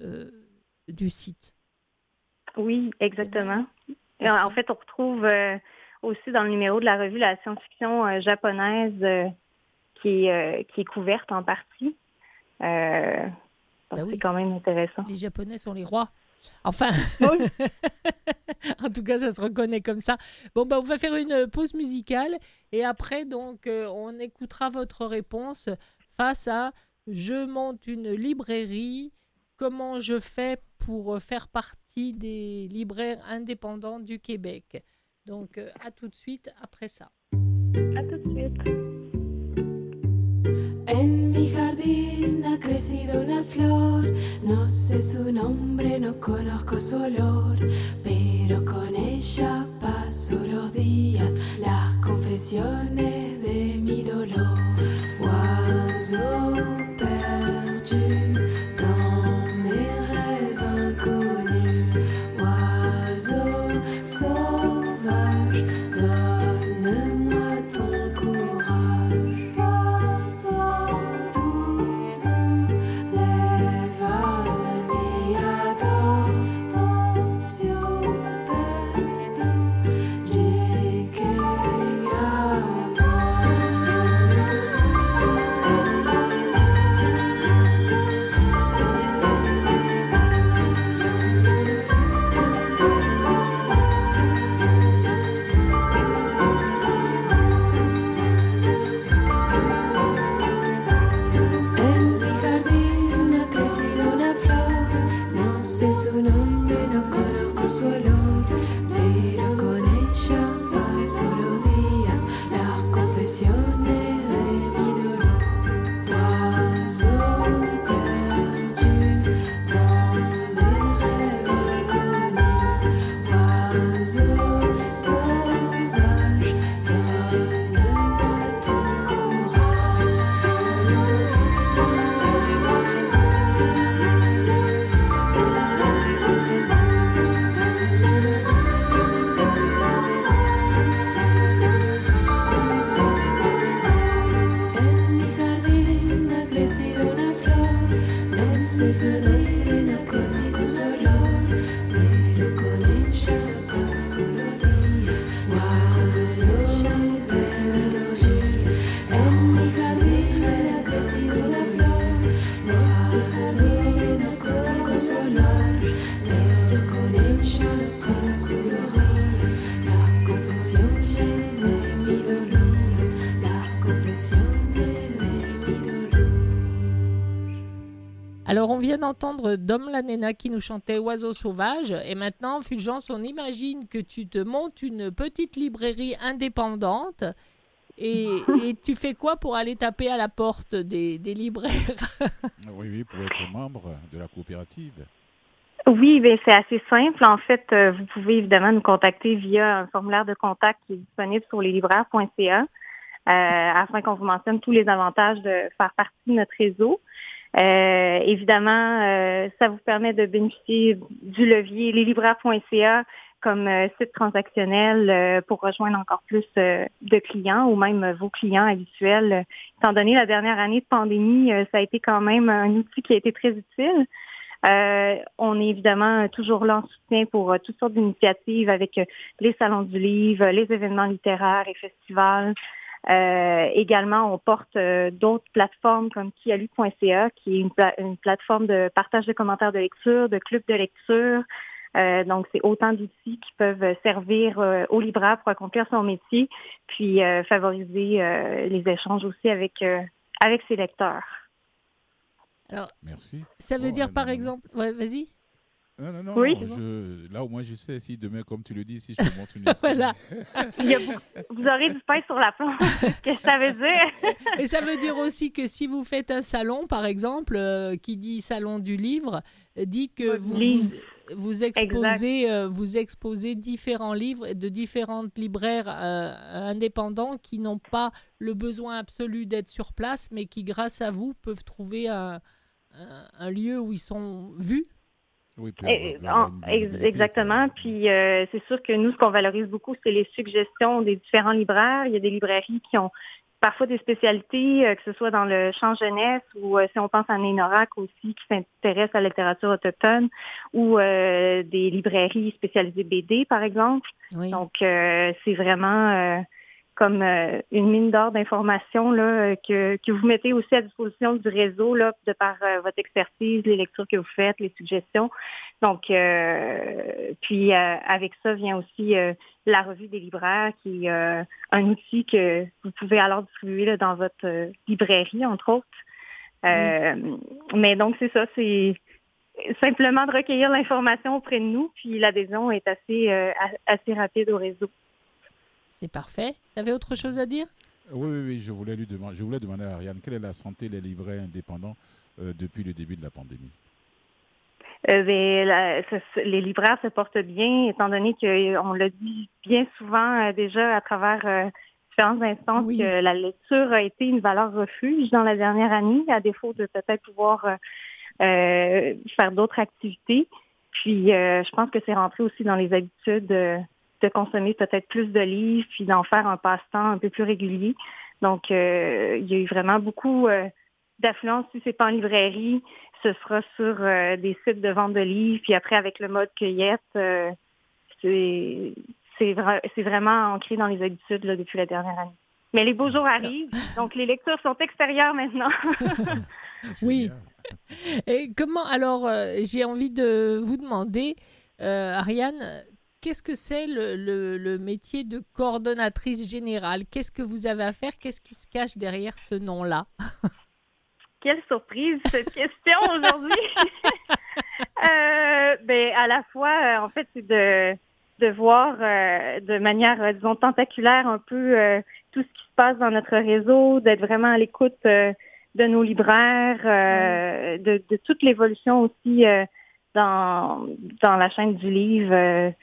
euh, du site. Oui, exactement. en fait, on retrouve euh, aussi dans le numéro de la revue la science-fiction japonaise qui, qui est couverte en partie. Ben c'est quand même intéressant. Les Japonais sont les rois. Enfin, en tout cas, ça se reconnaît comme ça. Bon, bah, on va faire une pause musicale et après, donc, euh, on écoutera votre réponse face à je monte une librairie. Comment je fais pour faire partie des libraires indépendants du Québec? Donc, euh, à tout de suite après ça. À tout de suite. Jardín ha crecido una flor, no sé su nombre, no conozco su olor, pero con ella paso los días, las confesiones de mi dolor. Oiseau perdu vient d'entendre Dom Lanena qui nous chantait Oiseau sauvage. Et maintenant, Fulgence, on imagine que tu te montes une petite librairie indépendante. Et, tu fais quoi pour aller taper à la porte des, libraires? Oui, oui, pour être membre de la coopérative. Oui, ben, c'est assez simple. En fait, euh, vous pouvez évidemment nous contacter via un formulaire de contact qui est disponible sur leslibraires.ca euh, afin qu'on vous mentionne tous les avantages de faire partie de notre réseau. Euh, évidemment, euh, ça vous permet de bénéficier du levier leslibraires.ca comme euh, site transactionnel pour rejoindre encore plus de clients ou même vos clients habituels. Étant donné la dernière année de pandémie, ça a été quand même un outil qui a été très utile. on est évidemment toujours là en soutien pour toutes sortes d'initiatives avec les salons du livre, les événements littéraires et festivals, euh, également, on porte euh, d'autres plateformes comme kialu.ca, qui est une, plateforme de partage de commentaires de lecture, de clubs de lecture. Euh, donc, c'est autant d'outils qui peuvent servir au libraire pour accomplir son métier, puis favoriser les échanges aussi avec, avec ses lecteurs. Alors, Merci. Ça veut dire, par exemple, ouais, vas-y. Non, non, non. Oui. je, là, au moins, je sais si demain, comme tu le dis, si je te montre une. voilà. vous, aurez du pain sur la planche. Qu'est-ce que ça veut dire? Et ça veut dire aussi que si vous faites un salon, par exemple, euh, qui dit salon du livre, dit que vous, vous, exposez, euh, vous exposez différents livres de différentes libraires euh, indépendants qui n'ont pas le besoin absolu d'être sur place, mais qui, grâce à vous, peuvent trouver un, un lieu où ils sont vus oui, exactement. Puis euh, c'est sûr que nous, ce qu'on valorise beaucoup, c'est les suggestions des différents libraires. Il y a des librairies qui ont parfois des spécialités, euh, que ce soit dans le champ jeunesse ou euh, si on pense à Nénorac aussi, qui s'intéresse à la littérature autochtone, ou des librairies spécialisées BD, par exemple. Donc, c'est vraiment comme euh, une mine d'or d'informations là que, que vous mettez aussi à disposition du réseau là de par euh, votre expertise, les lectures que vous faites, les suggestions. Donc euh, puis avec ça vient aussi la revue des libraires qui est un outil que vous pouvez alors distribuer là, dans votre librairie entre autres. Mais donc c'est ça, c'est simplement de recueillir l'information auprès de nous, puis l'adhésion est assez assez rapide au réseau. C'est parfait. Tu avais autre chose à dire? Oui, oui, oui, je voulais, lui demander, je voulais demander à Ariane, quelle est la santé des libraires indépendants euh, depuis le début de la pandémie? Euh, ben, les libraires se portent bien, étant donné qu'on l'a dit bien souvent euh, déjà à travers différentes instances que la lecture a été une valeur refuge dans la dernière année, à défaut de peut-être pouvoir faire d'autres activités. Puis, je pense que c'est rentré aussi dans les habitudes de consommer peut-être plus de livres, puis d'en faire un passe-temps un peu plus régulier. Donc, euh, il y a eu vraiment beaucoup euh, d'affluence. Si c'est pas en librairie, ce sera sur euh, des sites de vente de livres. Puis après, avec le mode cueillette, c'est c'est vraiment ancré dans les habitudes là, depuis la dernière année. Mais les beaux jours arrivent, donc les lectures sont extérieures maintenant. oui. Et comment alors j'ai envie de vous demander, Ariane, qu'est-ce que c'est le, métier de coordonnatrice générale? Qu'est-ce que vous avez à faire? Qu'est-ce qui se cache derrière ce nom-là? Quelle surprise cette question aujourd'hui! Euh, ben, à la fois, euh, en fait, c'est de de voir de manière, disons, tentaculaire un peu tout ce qui se passe dans notre réseau, d'être vraiment à l'écoute de nos libraires, de, de, toute l'évolution aussi dans, dans la chaîne du livre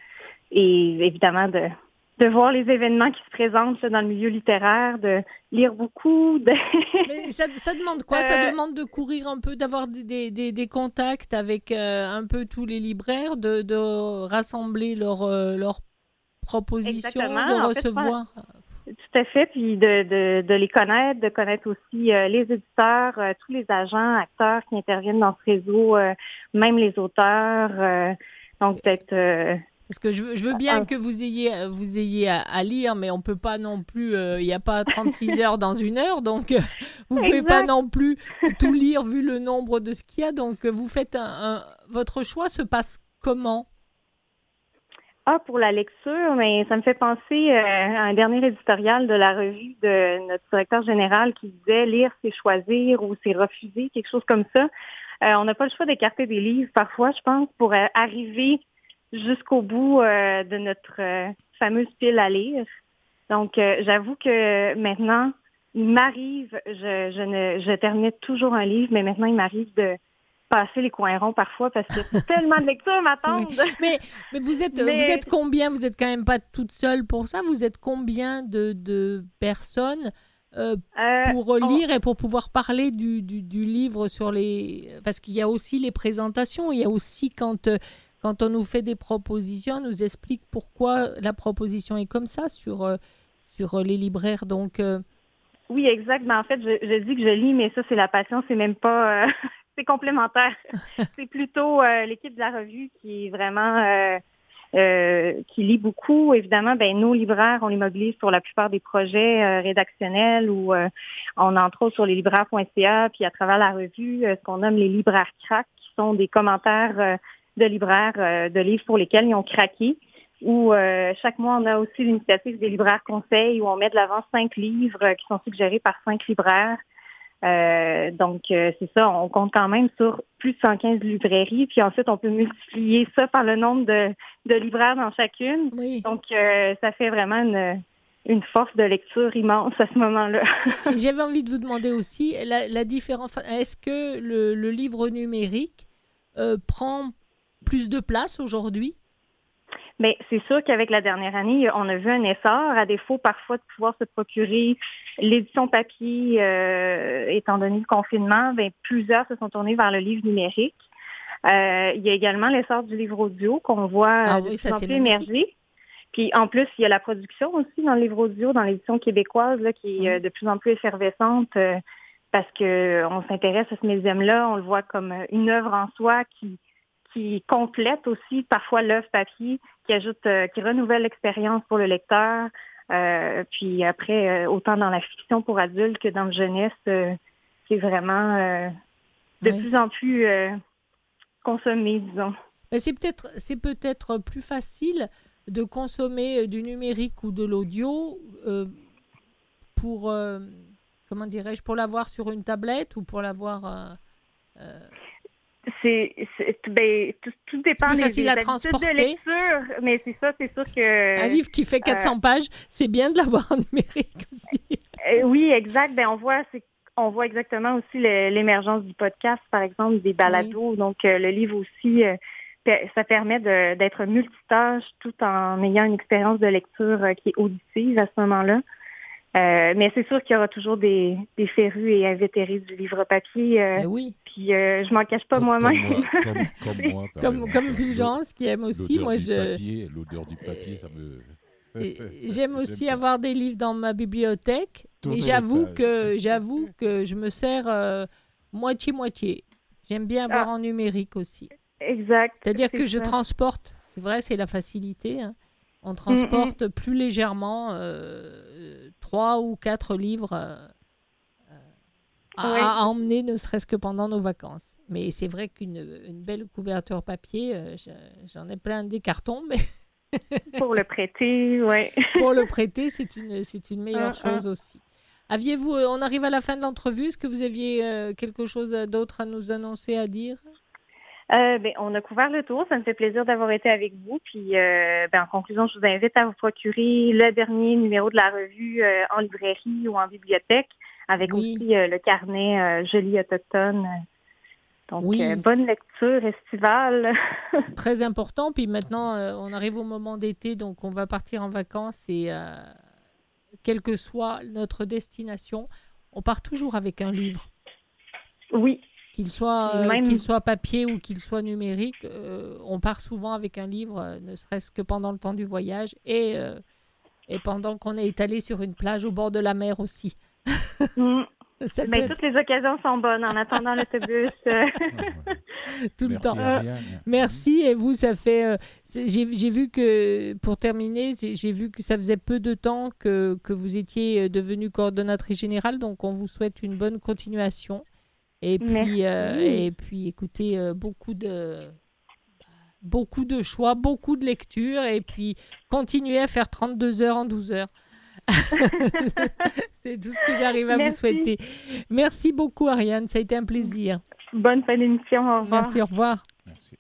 et évidemment de, de voir les événements qui se présentent dans le milieu littéraire, de lire beaucoup. De... ça, ça, demande quoi? Ça euh, demande de courir un peu, d'avoir des, des, des, contacts avec euh, un peu tous les libraires, de, de rassembler leurs euh, leurs propositions, de recevoir? tout à fait, puis de, de, de, les connaître, de connaître aussi les éditeurs, tous les agents, acteurs qui interviennent dans ce réseau, même les auteurs. donc d'être parce que je, veux bien ah. que vous ayez, euh, vous ayez à, lire, mais on peut pas non plus, euh, il n'y a pas 36 heures dans une heure, donc euh, vous ne pouvez pas non plus tout lire vu le nombre de ce qu'il y a. Donc vous faites un, votre choix se passe comment? Ah, pour la lecture, mais ça me fait penser à un dernier éditorial de la revue de notre directeur général qui disait lire, c'est choisir ou c'est refuser, quelque chose comme ça. on n'a pas le choix d'écarter des livres parfois, je pense, pour arriver jusqu'au bout euh, de notre euh, fameuse pile à lire. Donc, euh, j'avoue que maintenant, il m'arrive, je, je, ne, je terminais toujours un livre, mais maintenant, il m'arrive de passer les coins ronds parfois parce que tellement de lecture m'attendent. Mais, mais vous êtes vous êtes combien? Vous êtes quand même pas toute seule pour ça. Vous êtes combien de, de personnes pour lire et pour pouvoir parler du, du, du, livre sur les parce qu'il y a aussi les présentations. Il y a aussi quand quand on nous fait des propositions, on nous explique pourquoi la proposition est comme ça sur, euh, sur les libraires. Donc, euh, Oui, exact. Mais en fait, je, dis que je lis, mais ça, c'est la passion, c'est même pas. Euh, c'est complémentaire. c'est plutôt l'équipe de la revue qui est vraiment. qui lit beaucoup. Évidemment, ben, nos libraires, on les mobilise sur la plupart des projets rédactionnels ou on entre autres sur les libraires.ca, puis à travers la revue, ce qu'on nomme les libraires crack, qui sont des commentaires de libraires euh, de livres pour lesquels ils ont craqué. Où euh, chaque mois, on a aussi l'initiative des libraires conseils où on met de l'avant cinq livres euh, qui sont suggérés par cinq libraires. donc, c'est ça, on compte quand même sur plus de 115 librairies. Puis ensuite, on peut multiplier ça par le nombre de, de libraires dans chacune. Donc, ça fait vraiment une, une force de lecture immense à ce moment-là. J'avais envie de vous demander aussi la, la différence. Est-ce que le, le, livre numérique prend plus de place aujourd'hui? Mais c'est sûr qu'avec la dernière année, on a vu un essor, à défaut parfois de pouvoir se procurer l'édition papier, euh, étant donné le confinement, ben, plusieurs se sont tournés vers le livre numérique. Euh, il y a également l'essor du livre audio qu'on voit ah de plus en plus émerger. Puis en plus, il y a la production aussi dans le livre audio, dans l'édition québécoise, là, qui est euh, de plus en plus effervescente parce qu'on s'intéresse à ce médium-là, on le voit comme une œuvre en soi qui qui complète aussi parfois l'œuvre papier, qui ajoute, euh, qui renouvelle l'expérience pour le lecteur. Euh, puis après, euh, autant dans la fiction pour adultes que dans le jeunesse, c'est vraiment de plus en plus consommé, disons. C'est peut-être c'est peut-être plus facile de consommer du numérique ou de l'audio pour comment dirais-je pour l'avoir sur une tablette ou pour l'avoir c'est ben, tout, tout, dépend des, facile à transporter. de lecture, mais c'est ça, c'est sûr que un livre qui fait 400 euh, pages, c'est bien de l'avoir en numérique aussi. Euh, oui, exact. Ben on voit on voit exactement aussi l'émergence du podcast, par exemple, des balados. Donc euh, le livre aussi, ça permet d'être multitâche tout en ayant une expérience de lecture qui est auditive à ce moment-là. Euh, mais c'est sûr qu'il y aura toujours des, des férus et invétérés du livre papier. Euh, ben oui. Puis euh, je m'en cache pas moi-même. comme, comme, moi. comme, comme Fulgence qui aime aussi. Moi, je. L'odeur du papier, ça me. J'aime aussi avoir des livres dans ma bibliothèque, mais j'avoue que j'avoue que je me sers moitié moitié. J'aime bien avoir ah. en numérique aussi. Exact. C'est-à-dire que je transporte. C'est vrai, c'est la facilité. Hein. On transporte plus légèrement trois ou quatre livres euh, euh, à, emmener, ne serait-ce que pendant nos vacances. Mais c'est vrai qu'une belle couverture papier, euh, j'en ai plein des cartons, mais... Pour le prêter, oui. Pour le prêter, c'est une, c'est une meilleure ah, ah. chose aussi. Aviez-vous, on arrive à la fin de l'entrevue, est-ce que vous aviez quelque chose d'autre à nous annoncer, à dire? Euh, ben, on a couvert le tour. Ça me fait plaisir d'avoir été avec vous. Puis, euh, ben, en conclusion, je vous invite à vous procurer le dernier numéro de la revue euh, en librairie ou en bibliothèque, avec aussi le carnet Joli Autochtone. Donc, bonne lecture estivale. Très important. Puis maintenant, on arrive au moment d'été, donc on va partir en vacances et quelle que soit notre destination, on part toujours avec un livre. Oui, qu'il soit, euh, qu'il soit papier ou qu'il soit numérique, euh, on part souvent avec un livre, euh, ne serait-ce que pendant le temps du voyage et, et pendant qu'on est étalé sur une plage au bord de la mer aussi. Mm. Mais toutes les occasions sont bonnes en attendant l'autobus. Tout le temps. Merci. Et vous, ça fait. j'ai vu que, pour terminer, j'ai vu que ça faisait peu de temps que, que vous étiez devenue coordonnatrice générale. Donc, on vous souhaite une bonne continuation. Et puis, euh, et puis écoutez, euh, beaucoup de beaucoup de choix, beaucoup de lectures, et puis continuez à faire 32 heures en 12 heures. C'est tout ce que j'arrive à vous souhaiter. Merci beaucoup, Ariane. Ça a été un plaisir. Bonne fin d'émission. Au revoir. Merci, au revoir. Merci.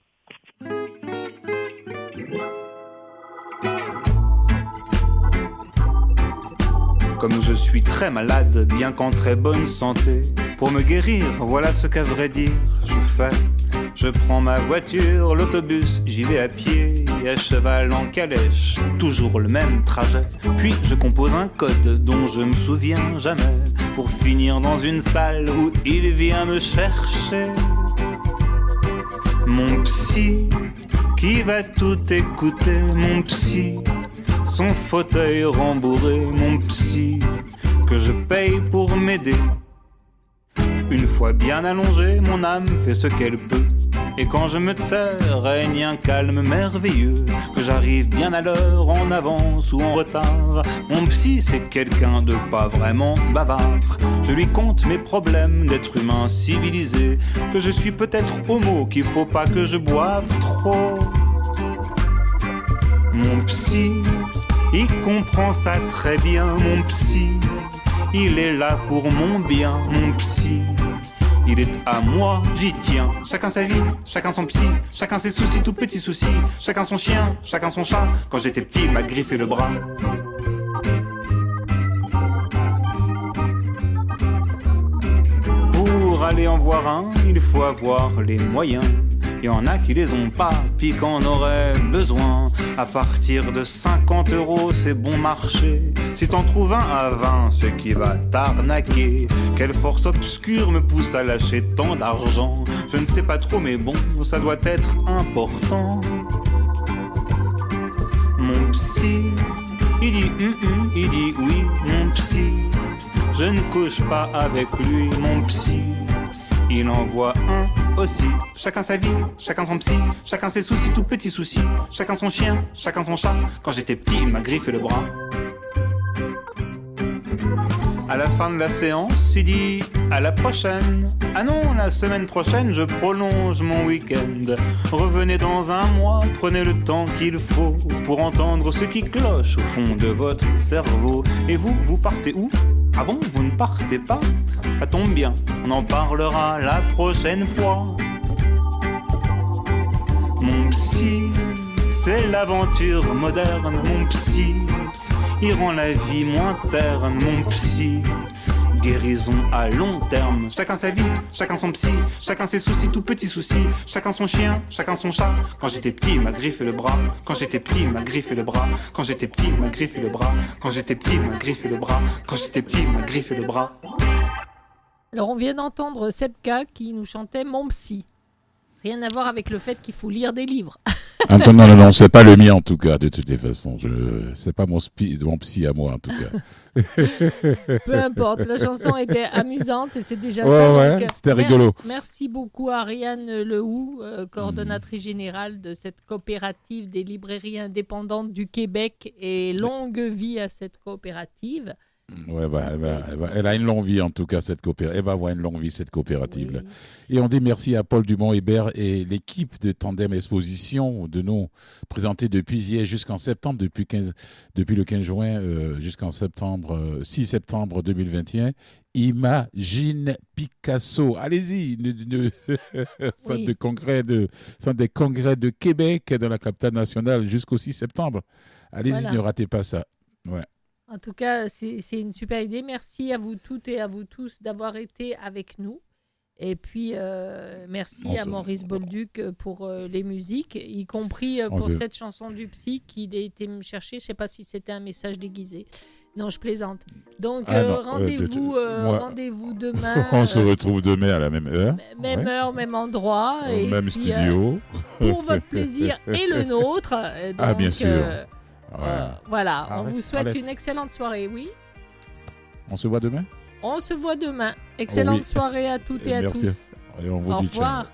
Comme je suis très malade, bien qu'en très bonne santé, pour me guérir, voilà ce qu'à vrai dire je fais. Je prends ma voiture, l'autobus, j'y vais à pied, à cheval en calèche, toujours le même trajet. Puis je compose un code dont je me souviens jamais, pour finir dans une salle où il vient me chercher. Mon psy, qui va tout écouter, mon psy son fauteuil rembourré, mon psy, que je paye pour m'aider. Une fois bien allongée, mon âme fait ce qu'elle peut. Et quand je me tais, règne un calme merveilleux. Que j'arrive bien à l'heure, en avance ou en retard. Mon psy, c'est quelqu'un de pas vraiment bavard. Je lui compte mes problèmes d'être humain civilisé. Que je suis peut-être homo, qu'il faut pas que je boive trop. Mon psy, il comprend ça très bien, mon psy. Il est là pour mon bien, mon psy. Il est à moi, j'y tiens. Chacun sa vie, chacun son psy, chacun ses soucis, tout petits soucis. Chacun son chien, chacun son chat. Quand j'étais petit, il m'a griffé le bras. Pour aller en voir un, il faut avoir les moyens. Y en a qui les ont pas, puis qu'en aurait besoin. À partir de 50 euros, c'est bon marché. Si t'en trouves un à 20, ce qui va t'arnaquer. Quelle force obscure me pousse à lâcher tant d'argent Je ne sais pas trop, mais bon, ça doit être important. Mon psy, il dit hum, hum, il dit oui, mon psy. Je ne couche pas avec lui, mon psy. Il envoie un aussi. Chacun sa vie, chacun son psy, chacun ses soucis, tout petits soucis. Chacun son chien, chacun son chat. Quand j'étais petit, il m'a griffé le bras. À la fin de la séance, il dit à la prochaine. Ah non, la semaine prochaine, je prolonge mon week-end. Revenez dans un mois, prenez le temps qu'il faut pour entendre ce qui cloche au fond de votre cerveau. Et vous, vous partez où? Ah bon, vous ne partez pas? Ça tombe bien, on en parlera la prochaine fois. Mon psy, c'est l'aventure moderne, mon psy. Il rend la vie moins terne, mon psy guérison à long terme. Chacun sa vie, chacun son psy, chacun ses soucis, tout petits soucis. Chacun son chien, chacun son chat. Quand j'étais petit, m'a griffé le bras. Quand j'étais petit, m'a griffé le bras. Quand j'étais petit, m'a griffé le bras. Quand j'étais petit, m'a griffé le bras. Quand j'étais petit, m'a griffé le bras. Alors on vient d'entendre Sepka qui nous chantait Mon psy. Rien à voir avec le fait qu'il faut lire des livres. Ah, non, non, non, c'est pas le mien en tout cas, de toutes les façons. Je... C'est pas mon, mon psy à moi en tout cas. Peu importe, la chanson était amusante et c'est déjà ouais, ça. Ouais, c'était rigolo. Merci beaucoup à Ariane Lehou, euh, coordonnatrice générale de cette coopérative des librairies indépendantes du Québec et longue vie à cette coopérative. Ouais, bah, elle, va- elle va- elle a une longue vie en tout cas, cette coopérative. Elle va avoir une longue vie, cette coopérative. Et on dit merci à Paul Dumont-Hébert et l'équipe de Tandem Exposition de nous présenter depuis hier jusqu'en septembre, depuis, 15, depuis le 15 juin euh, jusqu'en septembre, euh, 6 septembre 2021. Imagine Picasso. Allez-y, centre, Oui. de congrès de, centre des congrès de Québec dans la capitale nationale jusqu'au 6 septembre. Allez-y, Voilà. ne ratez pas ça. Ouais. En tout cas, c'est une super idée. Merci à vous toutes et à vous tous d'avoir été avec nous. Et puis, euh, merci On à Maurice Bolduc pour euh, les musiques, y compris euh, pour cette chanson du psy qu'il a été me chercher. Je ne sais pas si c'était un message déguisé. Non, je plaisante. Donc, Ah rendez-vous rendez-vous demain. On se retrouve demain à la même heure. Même Ouais. heure, même endroit. Au et même puis, studio. pour votre plaisir et le nôtre. Ah, bien sûr. Euh, voilà, on vous souhaite arrête. une excellente soirée, oui. On se voit demain? On se voit demain. Excellente Oui. soirée à toutes et à Merci. tous. Et on vous Au dit ciao. revoir.